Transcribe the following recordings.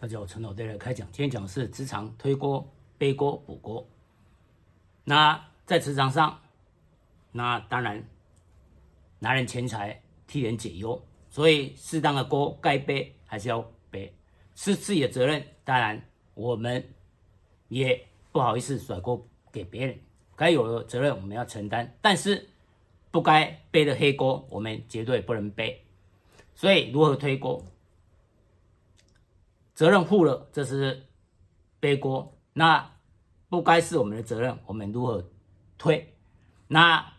大家好，陈老带来开讲。今天讲的是职场推锅、背锅、补锅。那在职场上，那当然拿人钱财，替人解忧，所以适当的锅该背还是要背，是自己的责任。当然，我们也不好意思甩锅给别人，该有的责任我们要承担。但是不该背的黑锅，我们绝对不能背。所以如何推锅？责任负了，这是背锅。那不该是我们的责任，我们如何推？那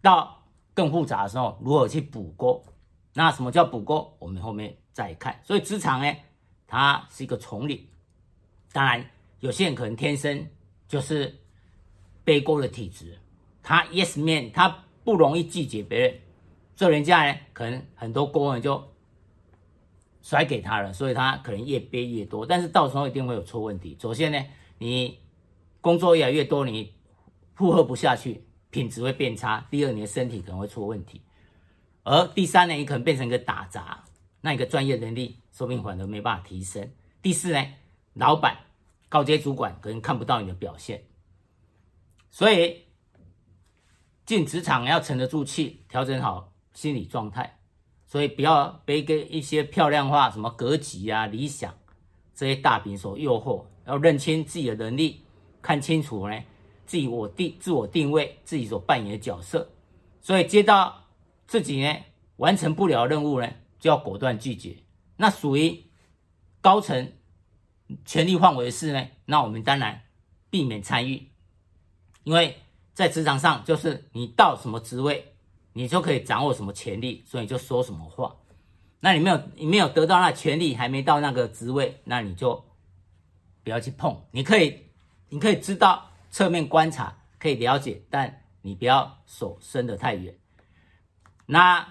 到更复杂的时候，如何去补锅？那什么叫补锅？我们后面再看。所以职场呢，它是一个丛林。当然，有些人可能天生就是背锅的体质，他 yes man，他不容易拒绝别人，所以人家呢，可能很多锅呢就。甩给他了，所以他可能越背越多，但是到时候一定会有出问题。首先呢，你工作越来越多，你负荷不下去，品质会变差。第二，你的身体可能会出问题。而第三呢，你可能变成一个打杂，那你的专业能力说不定反而没办法提升。第四呢，老板、高阶主管可能看不到你的表现。所以进职场要沉得住气，调整好心理状态。所以不要被跟一些漂亮话、什么格局啊、理想这些大饼所诱惑，要认清自己的能力，看清楚呢自己我定自我定位，自己所扮演的角色。所以接到自己呢完成不了任务呢，就要果断拒绝。那属于高层权力范围的事呢，那我们当然避免参与，因为在职场上就是你到什么职位。你就可以掌握什么权利，所以你就说什么话。那你没有，你没有得到那权利，还没到那个职位，那你就不要去碰。你可以，你可以知道侧面观察，可以了解，但你不要手伸得太远。那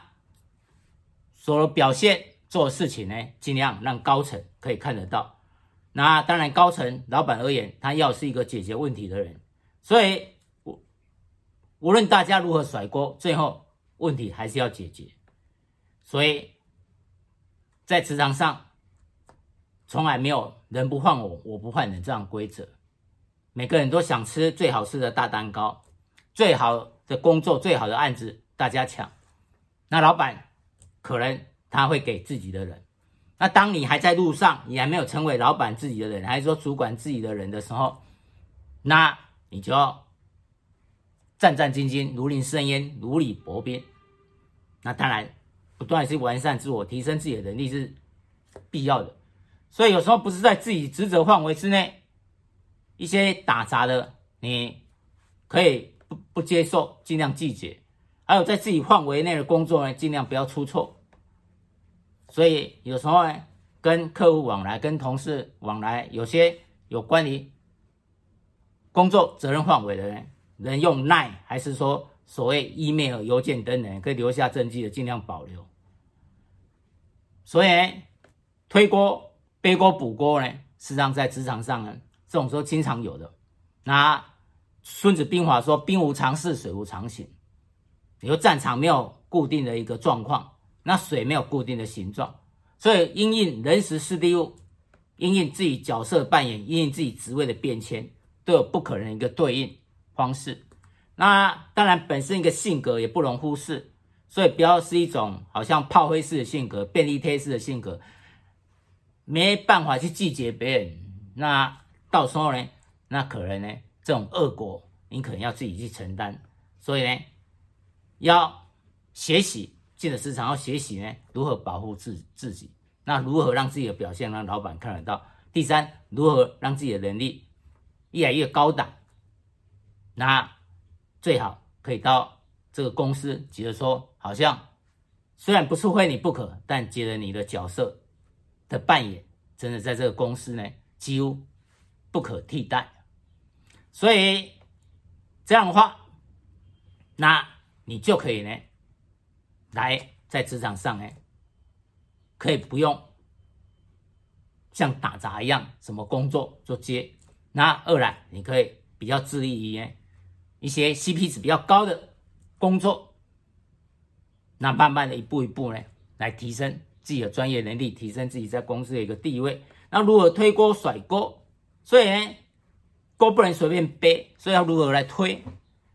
所表现做的事情呢，尽量让高层可以看得到。那当然，高层老板而言，他要是一个解决问题的人，所以无无论大家如何甩锅，最后。问题还是要解决，所以在职场上从来没有人不换我，我不换人这样规则。每个人都想吃最好吃的大蛋糕，最好的工作，最好的案子，大家抢。那老板可能他会给自己的人。那当你还在路上，你还没有成为老板自己的人，还是说主管自己的人的时候，那你就要。战战兢兢，如临深渊，如履薄冰。那当然，不断去完善自我，提升自己的能力是必要的。所以有时候不是在自己职责范围之内，一些打杂的，你可以不不接受，尽量拒绝；还有在自己范围内的工作呢，尽量不要出错。所以有时候呢，跟客户往来，跟同事往来，有些有关于工作责任范围的人。能用奈还是说所谓 email 邮件等等，可以留下证据的，尽量保留。所以推锅、背锅、补锅呢，实际上在职场上呢，这种时候经常有的。那孙子兵法说：“兵无常势，水无常形。”你说战场没有固定的一个状况，那水没有固定的形状，所以因应人时事地物，因应自己角色扮演，因应自己职位的变迁，都有不可能一个对应。方式，那当然本身一个性格也不容忽视，所以不要是一种好像炮灰式的性格、便利贴式的性格，没办法去拒绝别人，那到时候呢，那可能呢，这种恶果你可能要自己去承担。所以呢，要学习进了职场，要学习呢如何保护自自己，那如何让自己的表现让老板看得到？第三，如何让自己的能力越来越高档？那最好可以到这个公司，觉得说好像虽然不是非你不可，但觉得你的角色的扮演真的在这个公司呢几乎不可替代。所以这样的话，那你就可以呢来在职场上呢可以不用像打杂一样什么工作做接。那二来你可以比较致力于呢。一些 CP 值比较高的工作，那慢慢的一步一步呢，来提升自己的专业能力，提升自己在公司的一个地位。那如何推锅甩锅？所以呢，锅不能随便背，所以要如何来推？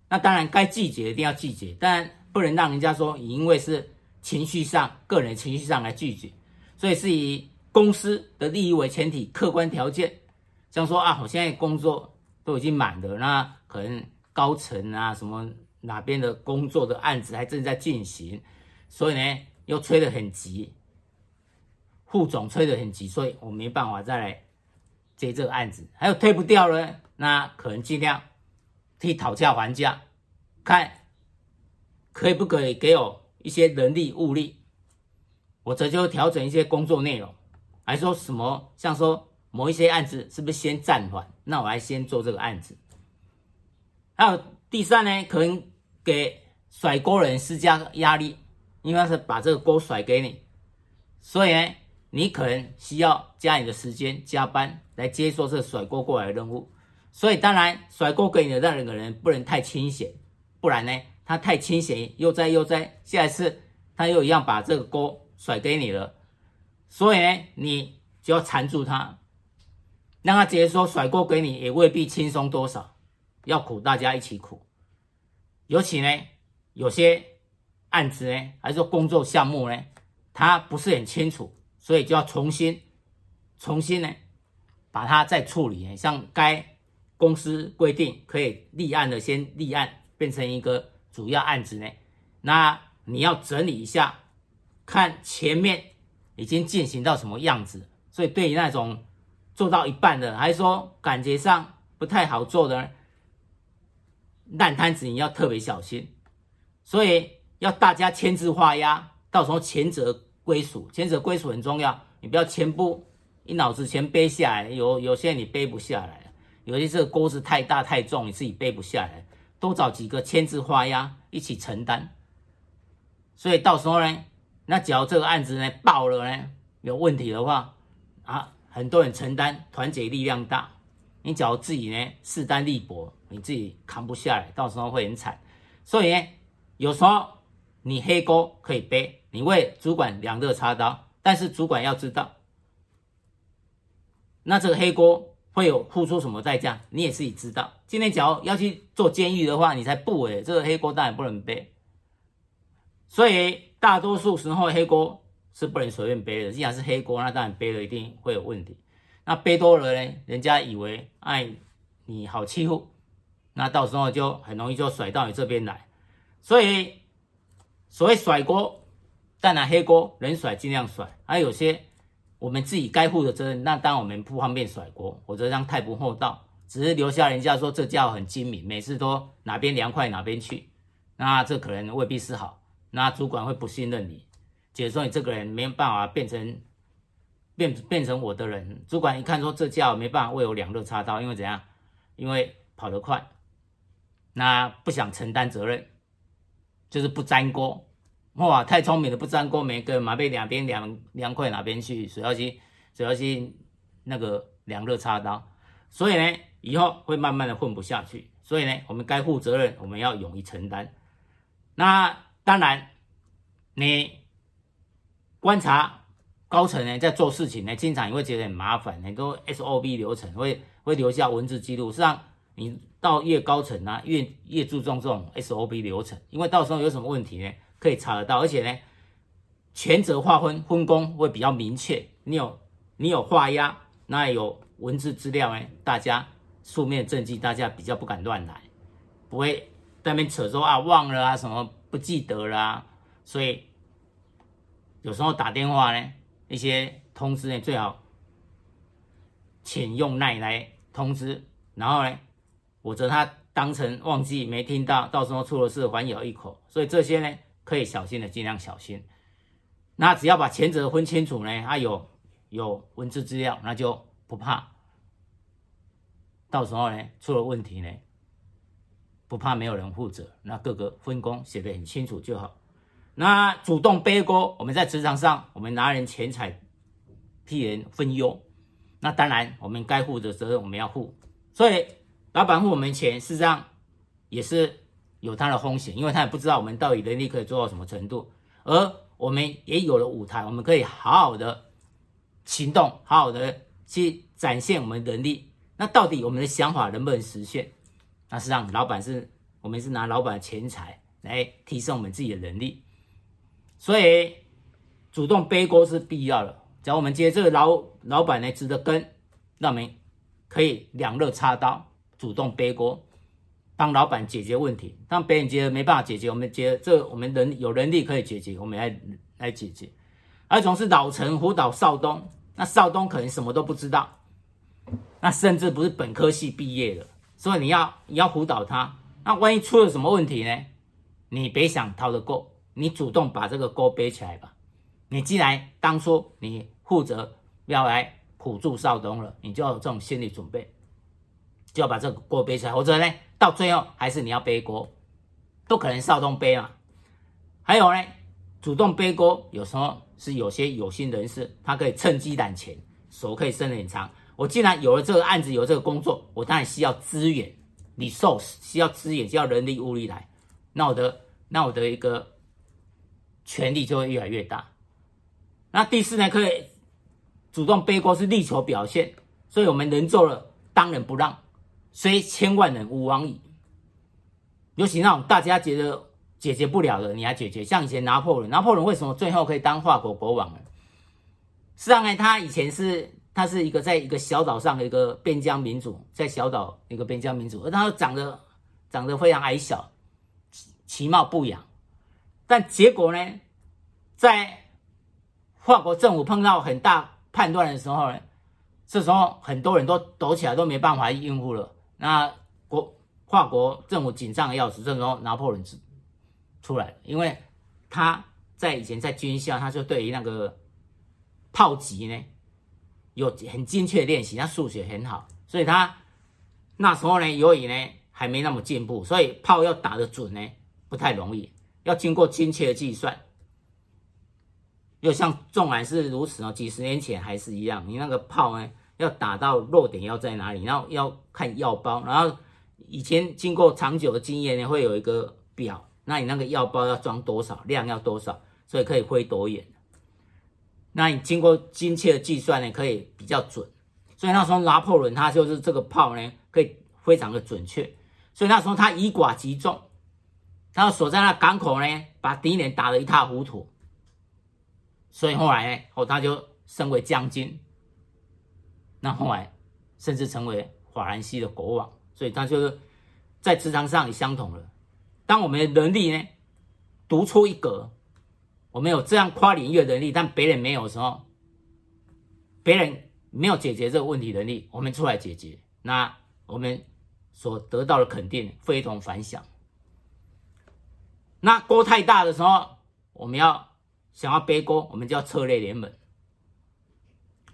那当然该拒绝一定要拒绝，但不能让人家说你因为是情绪上、个人情绪上来拒绝，所以是以公司的利益为前提，客观条件，像说啊，我现在工作都已经满了，那可能高层啊什么哪边的工作的案子还正在进行，所以呢又催得很急，副总催得很急，所以我没办法再来接这个案子，还有推不掉了，那可能尽量替讨价还价，看。可以不可以给我一些人力物力？我这就调整一些工作内容，还说什么像说某一些案子是不是先暂缓？那我还先做这个案子。还有第三呢，可能给甩锅人施加压力，因为他是把这个锅甩给你，所以呢，你可能需要加你的时间加班来接受这甩锅过来的任务。所以当然甩锅给你的那两个人不能太清闲，不然呢？他太清闲，悠哉悠哉，下一次他又一样把这个锅甩给你了，所以呢，你就要缠住他，让他直接说甩锅给你也未必轻松多少，要苦大家一起苦。尤其呢，有些案子呢，还是说工作项目呢，他不是很清楚，所以就要重新、重新呢，把它再处理。像该公司规定可以立案的，先立案，变成一个。主要案子呢，那你要整理一下，看前面已经进行到什么样子。所以对于那种做到一半的，还是说感觉上不太好做的烂摊子，你要特别小心。所以要大家签字画押，到时候前者归属，前者归属很重要。你不要全部一脑子全背下来，有有些你背不下来，有些这个锅子太大太重，你自己背不下来。多找几个签字画押一起承担，所以到时候呢，那假如这个案子呢爆了呢，有问题的话啊，很多人承担，团结力量大。你只要自己呢势单力薄，你自己扛不下来，到时候会很惨。所以呢，有时候你黑锅可以背，你为主管两肋插刀，但是主管要知道，那这个黑锅。会有付出什么代价？你也自己知道。今天假如要去做监狱的话，你才不诶，这个黑锅当然不能背。所以大多数时候黑锅是不能随便背的。既然是黑锅，那当然背了一定会有问题。那背多了呢，人家以为哎你好欺负，那到时候就很容易就甩到你这边来。所以所谓甩锅，当然黑锅能甩尽量甩，还有些。我们自己该负的责任，那当然我们不方便甩锅，或者这样太不厚道，只是留下人家说这家伙很精明，每次都哪边凉快哪边去，那这可能未必是好，那主管会不信任你，觉得说你这个人没有办法变成变变成我的人，主管一看说这家伙没办法为我两肋插刀，因为怎样？因为跑得快，那不想承担责任，就是不沾锅。哇，太聪明了，不沾锅，每个马背两边凉凉快哪边去，主要是主要是那个两肋插刀，所以呢，以后会慢慢的混不下去。所以呢，我们该负责任，我们要勇于承担。那当然，你观察高层呢在做事情呢，经常也会觉得很麻烦，很多 SOP 流程会会留下文字记录。实际上，你到越高层啊，越越注重这种 SOP 流程，因为到时候有什么问题呢？可以查得到，而且呢，权责划分分工会比较明确。你有你有画押，那有文字资料呢，大家书面证据，大家比较不敢乱来，不会在那边扯说啊忘了啊什么不记得啦、啊。所以有时候打电话呢，一些通知呢，最好请用 LINE 来通知，然后呢，我则他当成忘记没听到，到时候出了事反咬一口。所以这些呢。可以小心的，尽量小心。那只要把前者分清楚呢，他有有文字资料，那就不怕。到时候呢，出了问题呢，不怕没有人负责。那各个分工写得很清楚就好。那主动背锅，我们在职场上，我们拿人钱财替人分忧。那当然，我们该负的责任我们要负。所以，老板付我们钱，事实上也是。有它的风险，因为他也不知道我们到底能力可以做到什么程度，而我们也有了舞台，我们可以好好的行动，好好的去展现我们能力。那到底我们的想法能不能实现？那实际上，老板是我们是拿老板的钱财来提升我们自己的能力，所以主动背锅是必要的。只要我们觉得这个老老板呢值得跟，那我们可以两肋插刀，主动背锅，帮老板解决问题。当别人觉得没办法解决，我们觉得这我们能有能力可以解决，我们来来解决。而总是老陈辅导少东，那少东可能什么都不知道，那甚至不是本科系毕业的，所以你要你要辅导他，那万一出了什么问题呢？你别想逃得过，你主动把这个锅背起来吧。你既然当初你负责要来辅助少东了，你就要有这种心理准备，就要把这个锅背起来，否则呢，到最后还是你要背锅，都可能少东背嘛。还有呢，主动背锅，有时候是有些有心人士，他可以趁机揽钱，手可以伸得很长。我既然有了这个案子，有这个工作，我当然需要资源，resource 需要资源，需要人力物力来，那我的那我的一个权力就会越来越大。那第四呢，可以主动背锅是力求表现，所以我们能做了当仁不让，虽千万人吾往矣。尤其那种大家觉得解决不了的，你还解决。像以前拿破仑，拿破仑为什么最后可以当法国国王呢？实际上呢，他以前是他是一个在一个小岛上的一个边疆民族，在小岛一个边疆民族，而他长得长得非常矮小，其貌不扬，但结果呢，在法国政府碰到很大叛乱的时候呢，这时候很多人都躲起来，都没办法应付了。那国法国政府紧张的要死，这时候拿破仑是出来了，因为他在以前在军校，他就对于那个炮击呢有很精确的练习，他数学很好，所以他那时候呢，由于呢还没那么进步，所以炮要打得准呢不太容易，要经过精确的计算。又像纵然是如此哦，几十年前还是一样，你那个炮呢，要打到弱点要在哪里，然后要看药包，然后以前经过长久的经验呢，会有一个表，那你那个药包要装多少，量要多少，所以可以挥多远。那你经过精确的计算呢，可以比较准。所以那时候拿破仑他就是这个炮呢，可以非常的准确。所以那时候他以寡击众，他守在那港口呢，把敌人打得一塌糊涂。所以后来呢，哦，他就升为将军。那后来甚至成为法兰西的国王。所以他就是在职场上也相同了。当我们的能力呢独出一格，我们有这样跨领域的能力，但别人没有的时候，别人没有解决这个问题能力，我们出来解决，那我们所得到的肯定非同凡响。那锅太大的时候，我们要。想要背锅，我们就要策略联盟。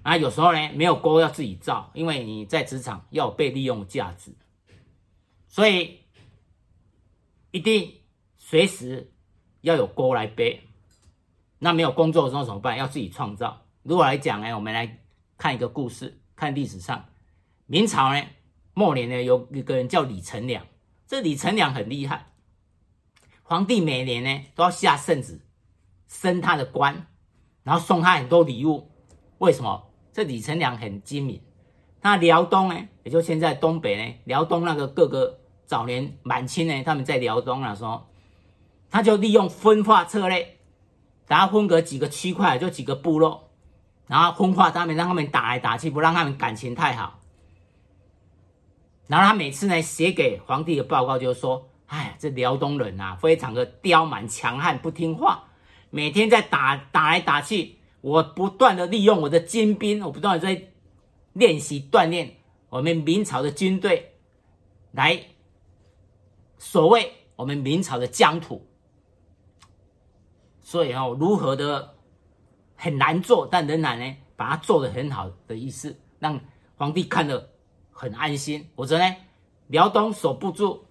啊，有时候呢，没有锅要自己造，因为你在职场要有被利用价值，所以一定随时要有锅来背。那没有工作的时候怎么办？要自己创造。如果来讲呢，我们来看一个故事，看历史上明朝呢末年呢，有一个人叫李成梁。这李成梁很厉害，皇帝每年呢都要下圣旨。升他的官，然后送他很多礼物。为什么？这李成梁很精明。他辽东呢，也就现在东北呢，辽东那个各个早年满清呢，他们在辽东那时候，他就利用分化策略，然后分隔几个区块，就几个部落，然后分化他们，让他们打来打去，不让他们感情太好。然后他每次呢写给皇帝的报告就是说：“哎，这辽东人啊，非常的刁蛮强悍，不听话。”每天在打打来打去，我不断的利用我的精兵，我不断的在练习锻炼我们明朝的军队，来守卫我们明朝的疆土。所以哦，如何的很难做，但仍然呢，把它做得很好的意思，让皇帝看得很安心。否则呢，辽东守不住，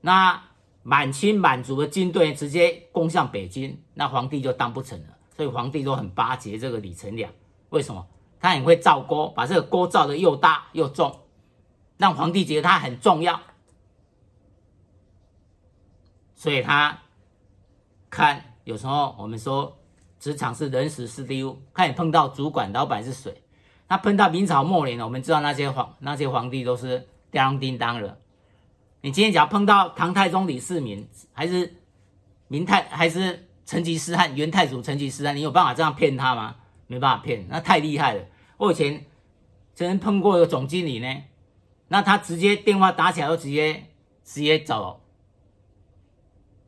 那。满清满族的军队直接攻向北京，那皇帝就当不成了。所以皇帝都很巴结这个李成梁。为什么？他很会造锅，把这个锅造的又大又重，让皇帝觉得他很重要。所以他看，有时候我们说职场是人死是地物，看你碰到主管、老板是谁，那碰到明朝末年了，我们知道那些皇那些皇帝都是吊儿郎当的。你今天只要碰到唐太宗李世民，还是明太，还是成吉思汗、元太祖成吉思汗，你有办法这样骗他吗？没办法骗，那太厉害了。我以前曾经碰过一个总经理呢，那他直接电话打起来，就直接直接找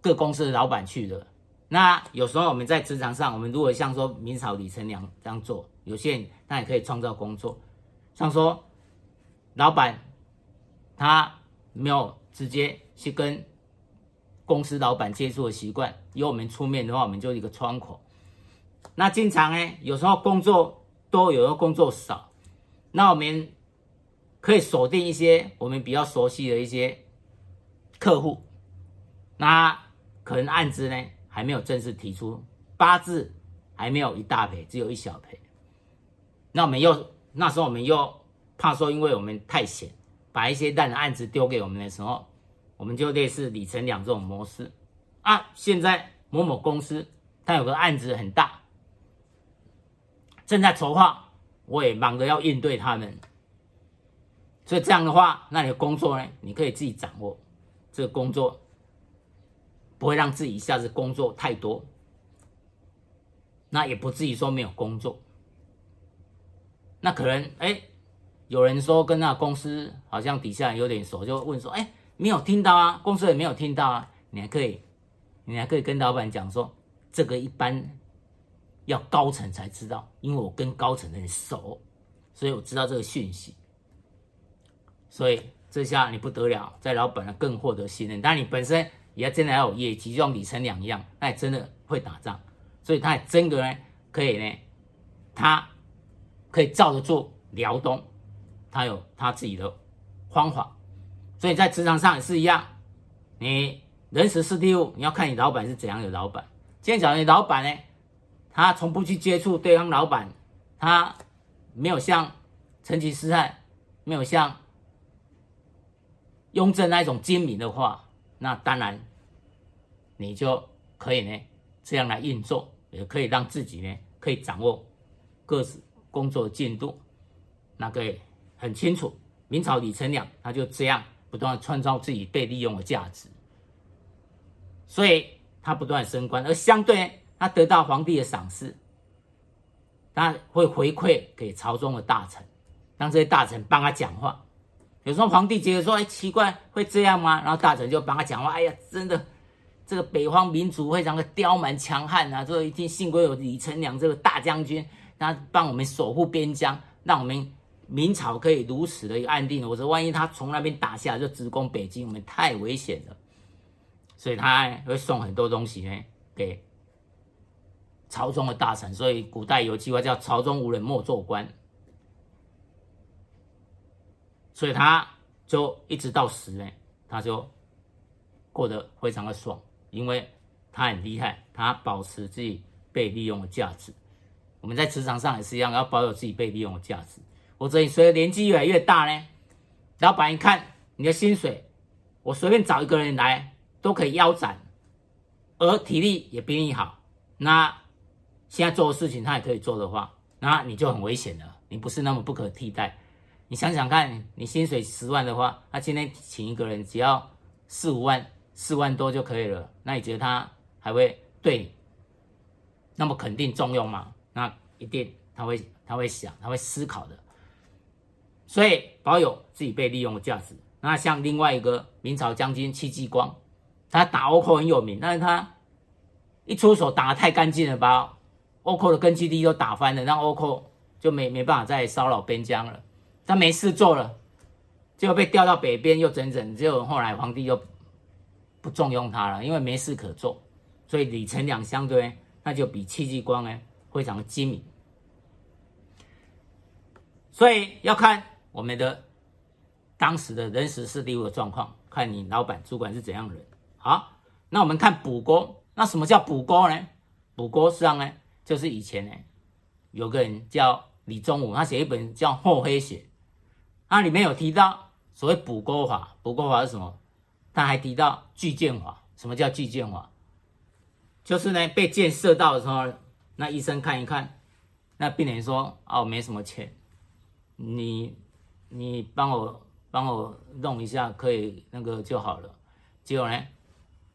各公司的老板去的。那有时候我们在职场上，我们如果像说明朝李成梁这样做，有些人他也可以创造工作。像说老板他没有直接去跟公司老板接触的习惯，由我们出面的话，我们就一个窗口。那经常呢，有时候工作多，有时候工作少，那我们可以锁定一些我们比较熟悉的一些客户，那可能案子呢。还没有正式提出八字，还没有一大赔，只有一小赔。那我们又那时候我们又怕说，因为我们太闲，把一些烂的案子丢给我们的时候，我们就类似李成两这种模式啊。现在某某公司他有个案子很大，正在筹划，我也忙着要应对他们。所以这样的话，那你的工作呢，你可以自己掌握这个工作。不会让自己一下子工作太多，那也不至于说没有工作。那可能哎，有人说跟那公司好像底下有点熟，就问说哎，没有听到啊，公司也没有听到啊。你还可以，你还可以跟老板讲说，这个一般要高层才知道，因为我跟高层很熟，所以我知道这个讯息。所以这下你不得了，在老板呢更获得信任，但你本身。也要真的要有业绩，就像李成两样，那也真的会打仗，所以他也真的呢可以呢，他可以罩得住辽东，他有他自己的方法，所以在职场上也是一样，你人时事地物，你要看你老板是怎样的老板。今天讲你老板呢，他从不去接触对方老板，他没有像成吉思汗，没有像雍正那一种精明的话。那当然，你就可以呢这样来运作，也可以让自己呢可以掌握各自工作的进度。那个很清楚，明朝李成梁他就这样不断创造自己被利用的价值，所以他不断升官，而相对他得到皇帝的赏识，他会回馈给朝中的大臣，让这些大臣帮他讲话。有时候皇帝觉得说：“哎，奇怪，会这样吗？”然后大臣就帮他讲话：“哎呀，真的，这个北方民族非常的刁蛮强悍啊！这一定幸亏有李成梁这个大将军，他帮我们守护边疆，让我们明朝可以如此的一个安定。我说，万一他从那边打下就直攻北京，我们太危险了。所以他会送很多东西呢给朝中的大臣。所以古代有句话叫‘朝中无人莫做官’。”所以他就一直到死呢，他就过得非常的爽，因为他很厉害，他保持自己被利用的价值。我们在职场上也是一样，要保有自己被利用的价值。或者你随着年纪越来越大呢，老板一看你的薪水，我随便找一个人来都可以腰斩，而体力也比你好，那现在做的事情他也可以做的话，那你就很危险了，你不是那么不可替代。你想想看，你薪水十万的话，他今天请一个人只要四五万、四万多就可以了。那你觉得他还会对你那么肯定重用吗？那一定他会，他会想，他会思考的。所以保有自己被利用的价值。那像另外一个明朝将军戚继光，他打倭寇很有名，但是他一出手打得太干净了，把倭寇的根据地都打翻了，让倭寇就没没办法再骚扰边疆了。他没事做了，就被调到北边，又整整，结果后来皇帝又不重用他了，因为没事可做。所以李成梁相对那就比戚继光呢非常的精明。所以要看我们的当时的人时事地物的状况，看你老板主管是怎样的人。好，那我们看补锅，那什么叫补锅呢？补锅实际上呢，就是以前呢有个人叫李宗武，他写一本叫《厚黑学》。它里面有提到所谓补锅法，补锅法是什么？他还提到锯箭法。什么叫锯箭法？就是呢，被箭射到的时候，那医生看一看，那病人说：“哦，没什么钱。”你你帮我帮我弄一下，可以那个就好了。结果呢，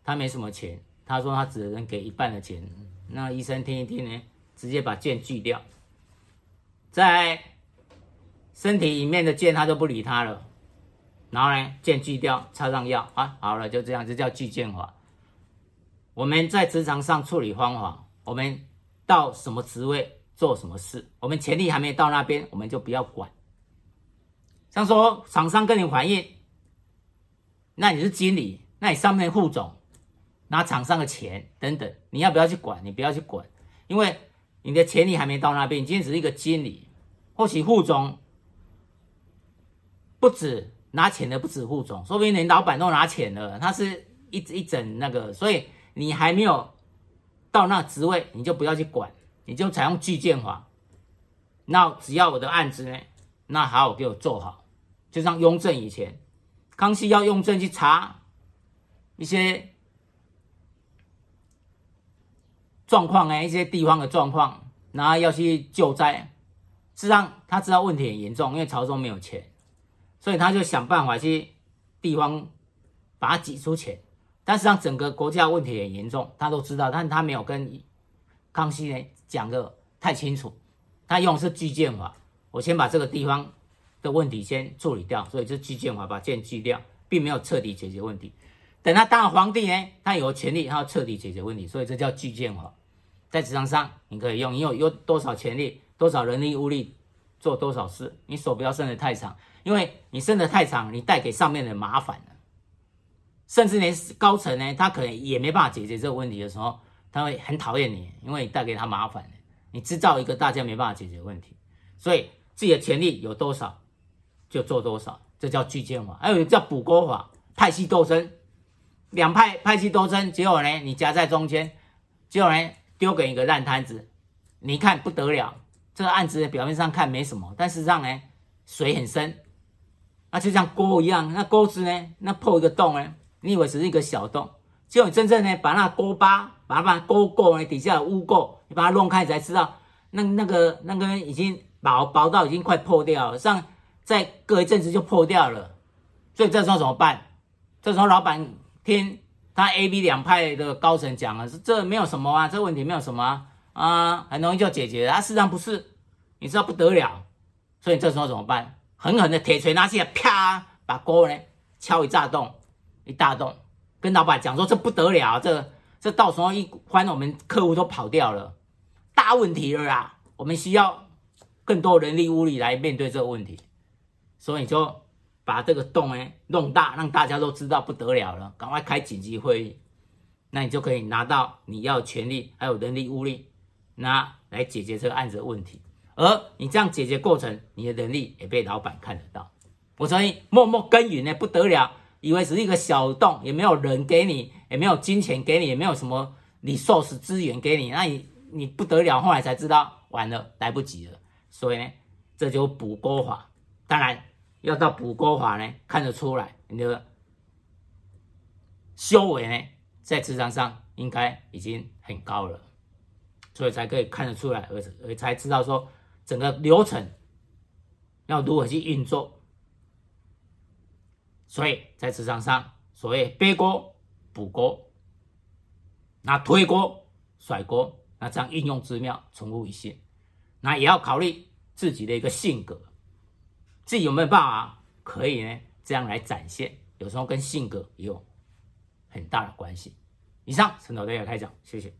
他没什么钱，他说他只能给一半的钱。那医生听一听呢，直接把腱锯掉，在身体里面的腱他都不理他了。然后呢，腱锯掉，插上药啊，好了，就这样，这叫锯腱法。我们在职场上处理方法，我们到什么职位做什么事，我们潜力还没到那边，我们就不要管。像说厂商跟你反映，那你是经理，那你上面副总拿厂商的钱等等，你要不要去管？你不要去管，因为你的潜力还没到那边，你今天只是一个经理，或许副总不止。拿钱的不止副总，说不定连老板都拿钱了。他是一一整那个，所以你还没有到那职位，你就不要去管，你就采用锯剑法。那只要我的案子呢，那好好给我做好。就像雍正以前，康熙要雍正去查一些状况哎，一些地方的状况，然后要去救灾。事实上，他知道问题很严重，因为朝中没有钱。所以他就想办法去地方把它挤出钱，但实际上整个国家问题很严重，他都知道，但是他没有跟康熙呢讲的太清楚，他用的是锯剑法，我先把这个地方的问题先处理掉，所以就锯剑法把剑锯掉，并没有彻底解决问题。等他当了皇帝呢，他有权力，他要彻底解决问题，所以这叫锯剑法。在职场上你可以用，你有有多少权力，多少人力物力，做多少事，你手不要伸得太长。因为你伸得太长，你带给上面的麻烦，甚至连高层呢，他可能也没办法解决这个问题的时候，他会很讨厌你，因为你带给他麻烦，你制造一个大家没办法解决的问题，所以自己的权力有多少就做多少，这叫锯剑法。还有叫补锅法，派系斗争，两派派系斗争，结果呢，你夹在中间，结果呢，丢给一个烂摊子，你看不得了，这个案子表面上看没什么，但实际上呢，水很深。那就像锅一样，那锅子呢？那破一个洞呢？你以为只是一个小洞，结果你真正呢，把那锅巴，把它把锅垢呢底下的污垢，你把它弄开才知道，那那个那个已经薄薄到已经快破掉了，像再隔一阵子就破掉了。所以这时候怎么办？这时候老板听他 A、B 两派的高层讲了，是这没有什么啊，这问题没有什么啊，啊，很容易就解决了。啊，事实上不是，你知道不得了。所以这时候怎么办？狠狠的铁锤拿起来，啪，把锅呢敲一大洞，一大洞，跟老板讲说，这不得了，这这到时候一关，我们客户都跑掉了，大问题了啦！我们需要更多人力物力来面对这个问题，所以就把这个洞呢弄大，让大家都知道不得了了，赶快开紧急会议，那你就可以拿到你要权力还有人力物力，那来解决这个案子的问题。而你这样解决过程，你的能力也被老板看得到。我曾经默默耕耘呢不得了，以为只是一个小洞，也没有人给你，也没有金钱给你，也没有什么 resource 资源给你，那你你不得了。后来才知道，完了来不及了。所以呢，这就补锅法。当然要到补锅法呢，看得出来你的修为呢，在职场上应该已经很高了，所以才可以看得出来，而而才知道说。整个流程要如何去运作？所以在职场上，所谓背锅、补锅、那推锅、甩锅，那这样应用之妙，出乎意料。那也要考虑自己的一个性格，自己有没有办法可以呢？这样来展现，有时候跟性格也有很大的关系。以上，陈导对大家开讲，谢谢。